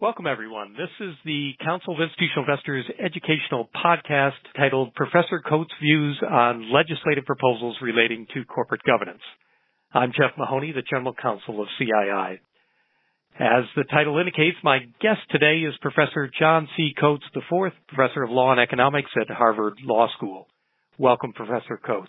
Welcome, everyone. This is the Council of Institutional Investors educational podcast titled Professor Coates' Views on Legislative Proposals Relating to Corporate Governance. I'm Jeff Mahoney, the General Counsel of CII. As the title indicates, my guest today is Professor John C. Coates IV, Professor of Law and Economics at Harvard Law School. Welcome, Professor Coates.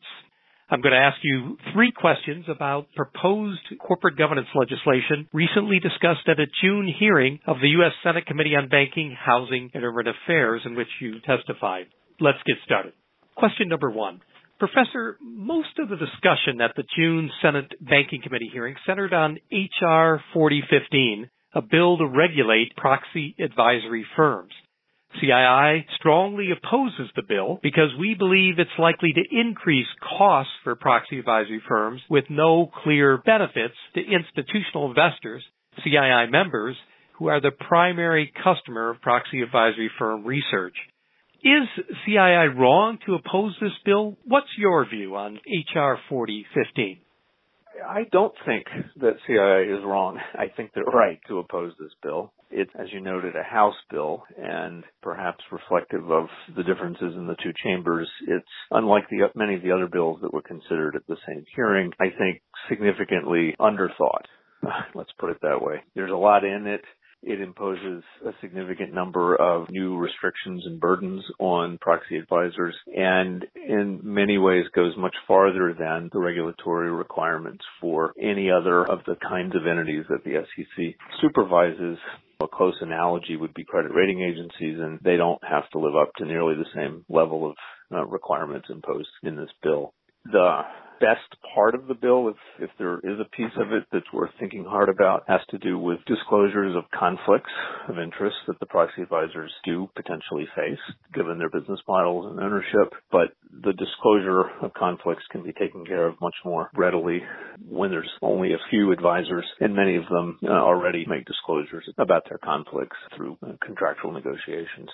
I'm going to ask you three questions about proposed corporate governance legislation recently discussed at a June hearing of the U.S. Senate Committee on Banking, Housing, and Urban Affairs in which you testified. Let's get started. Question number one. Professor, most of the discussion at the June Senate Banking Committee hearing centered on H.R. 4015, a bill to regulate proxy advisory firms. CII strongly opposes the bill because we believe it's likely to increase costs for proxy advisory firms with no clear benefits to institutional investors, CII members, who are the primary customer of proxy advisory firm research. Is CII wrong to oppose this bill? What's your view on H.R. 4015? I don't think that CII is wrong. I think they're right to oppose this bill. It's, as you noted, a House bill and perhaps reflective of the differences in the two chambers. It's unlike the, many of the other bills that were considered at the same hearing, I think significantly underthought. Let's put it that way. There's a lot in it. It imposes a significant number of new restrictions and burdens on proxy advisors and in many ways goes much farther than the regulatory requirements for any other of the kinds of entities that the SEC supervises. A close analogy would be credit rating agencies and they don't have to live up to nearly the same level of uh, requirements imposed in this bill. The best part of the bill, if, if there is a piece of it that's worth thinking hard about, has to do with disclosures of conflicts of interest that the proxy advisors do potentially face given their business models and ownership. But the disclosure of conflicts can be taken care of much more readily when there's only a few advisors and many of them uh, already make disclosures about their conflicts through uh, contractual negotiations.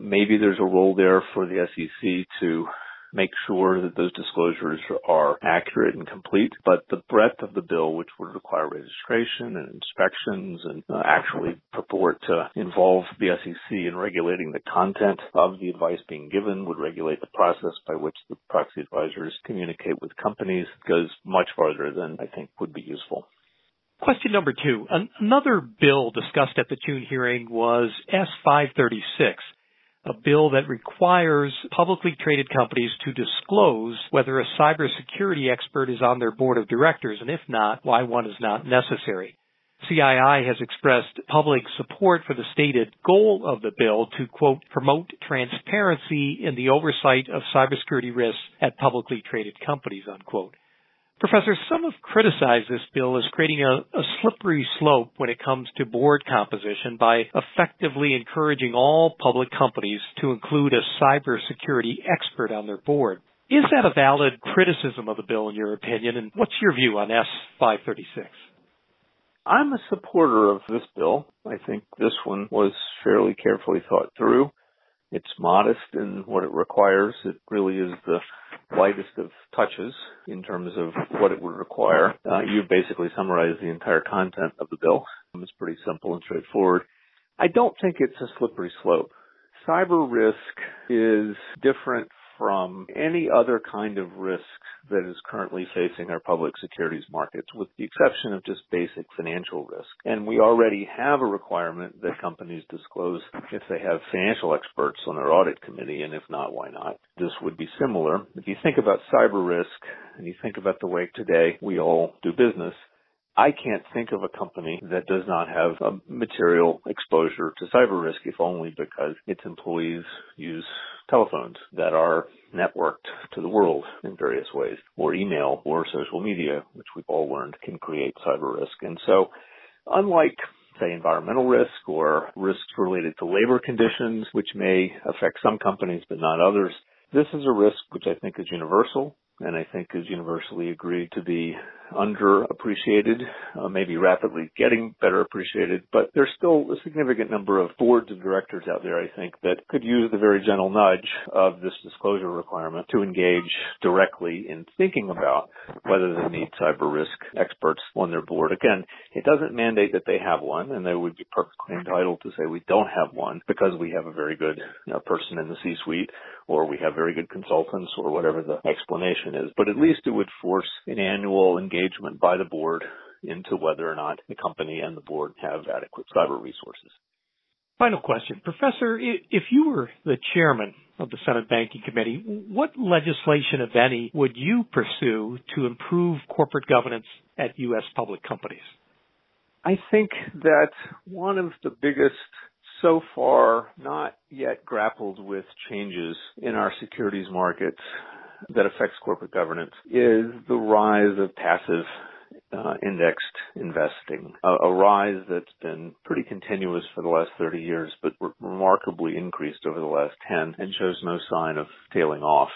Maybe there's a role there for the SEC to make sure that those disclosures are accurate and complete. But the breadth of the bill, which would require registration and inspections and uh, actually purport to involve the SEC in regulating the content of the advice being given, would regulate the process by which the proxy advisors communicate with companies, goes much farther than I think would be useful. Question number two. Another bill discussed at the June hearing was S536 a bill that requires publicly traded companies to disclose whether a cybersecurity expert is on their board of directors, and if not, why one is not necessary. CII has expressed public support for the stated goal of the bill to, quote, promote transparency in the oversight of cybersecurity risks at publicly traded companies, unquote. Professor, some have criticized this bill as creating a, a, slippery slope when it comes to board composition by effectively encouraging all public companies to include a cybersecurity expert on their board. Is that a valid criticism of the bill in your opinion, and what's your view on S536? I'm a supporter of this bill. I think this one was fairly carefully thought through. It's modest in what it requires. It really is the lightest of touches in terms of what it would require. Uh, you've basically summarized the entire content of the bill. It's pretty simple and straightforward. I don't think it's a slippery slope. Cyber risk is different from any other kind of risk that is currently facing our public securities markets, with the exception of just basic financial risk. And we already have a requirement that companies disclose if they have financial experts on their audit committee, and if not, why not? This would be similar. If you think about cyber risk, and you think about the way today we all do business, I can't think of a company that does not have a material exposure to cyber risk, if only because its employees use telephones that are networked to the world in various ways, or email or social media, which we've all learned can create cyber risk. And so, unlike say environmental risk or risks related to labor conditions, which may affect some companies but not others, this is a risk which I think is universal and I think is universally agreed to be underappreciated, uh, maybe rapidly getting better appreciated, but there's still a significant number of boards of directors out there, I think, that could use the very gentle nudge of this disclosure requirement to engage directly in thinking about whether they need cyber risk experts on their board. Again, it doesn't mandate that they have one, and they would be perfectly entitled to say we don't have one because we have a very good you know, person in the C-suite or we have very good consultants or whatever the explanation is. But at least it would force an annual engagement by the board into whether or not the company and the board have adequate cyber resources. Final question. Professor, if you were the chairman of the Senate Banking Committee, what legislation, if any, would you pursue to improve corporate governance at U.S. public companies? I think that one of the biggest so far not yet grappled with changes in our securities markets that affects corporate governance is the rise of passive uh, indexed investing, a, a, rise that's been pretty continuous for the last 30 years, but re- remarkably increased over the last 10 and shows no sign of tailing off.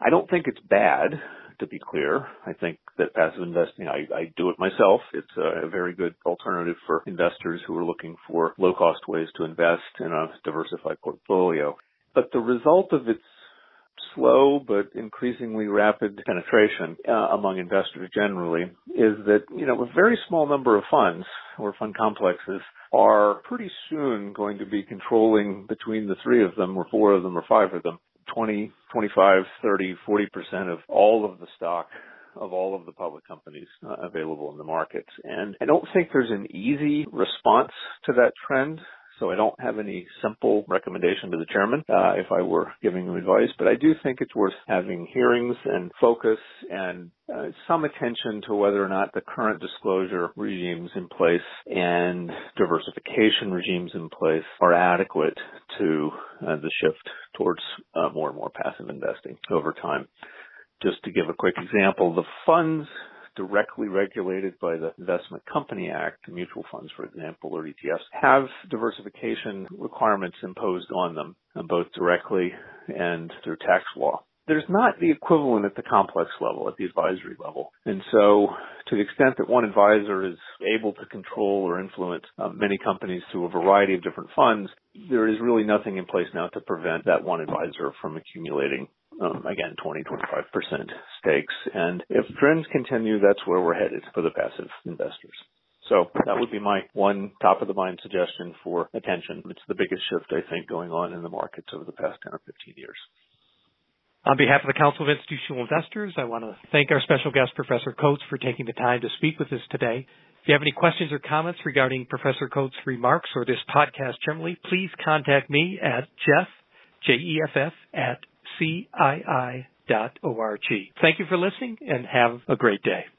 I don't think it's bad to be clear. I think that passive investing, I, I do it myself. It's a, a very good alternative for investors who are looking for low cost ways to invest in a diversified portfolio. But the result of its slow but increasingly rapid penetration uh, among investors generally is that, you know, a very small number of funds or fund complexes are pretty soon going to be controlling between the three of them or four of them or five of them 20, 25, 30, 40% of all of the stock of all of the public companies uh, available in the markets. And I don't think there's an easy response to that trend. So I don't have any simple recommendation to the chairman uh, if I were giving him advice, but I do think it's worth having hearings and focus and uh, some attention to whether or not the current disclosure regimes in place and diversification regimes in place are adequate to uh, the shift towards uh, more and more passive investing over time. Just to give a quick example, the funds directly regulated by the Investment Company Act, mutual funds, for example, or ETFs, have diversification requirements imposed on them, uh, both directly and through tax law. There's not the equivalent at the complex level, at the advisory level. And so, to the extent that one advisor is able to control or influence uh, many companies through a variety of different funds, there is really nothing in place now to prevent that one advisor from accumulating um, again, 20, 25% stakes. And if trends continue, that's where we're headed for the passive investors. So that would be my one top of the mind suggestion for attention. It's the biggest shift I think going on in the markets over the past 10 or 15 years. On behalf of the Council of Institutional Investors, I want to thank our special guest, Professor Coates, for taking the time to speak with us today. If you have any questions or comments regarding Professor Coates' remarks or this podcast generally, please contact me at Jeff, J-E-F-F, at CII.org. Thank you for listening and have a great day.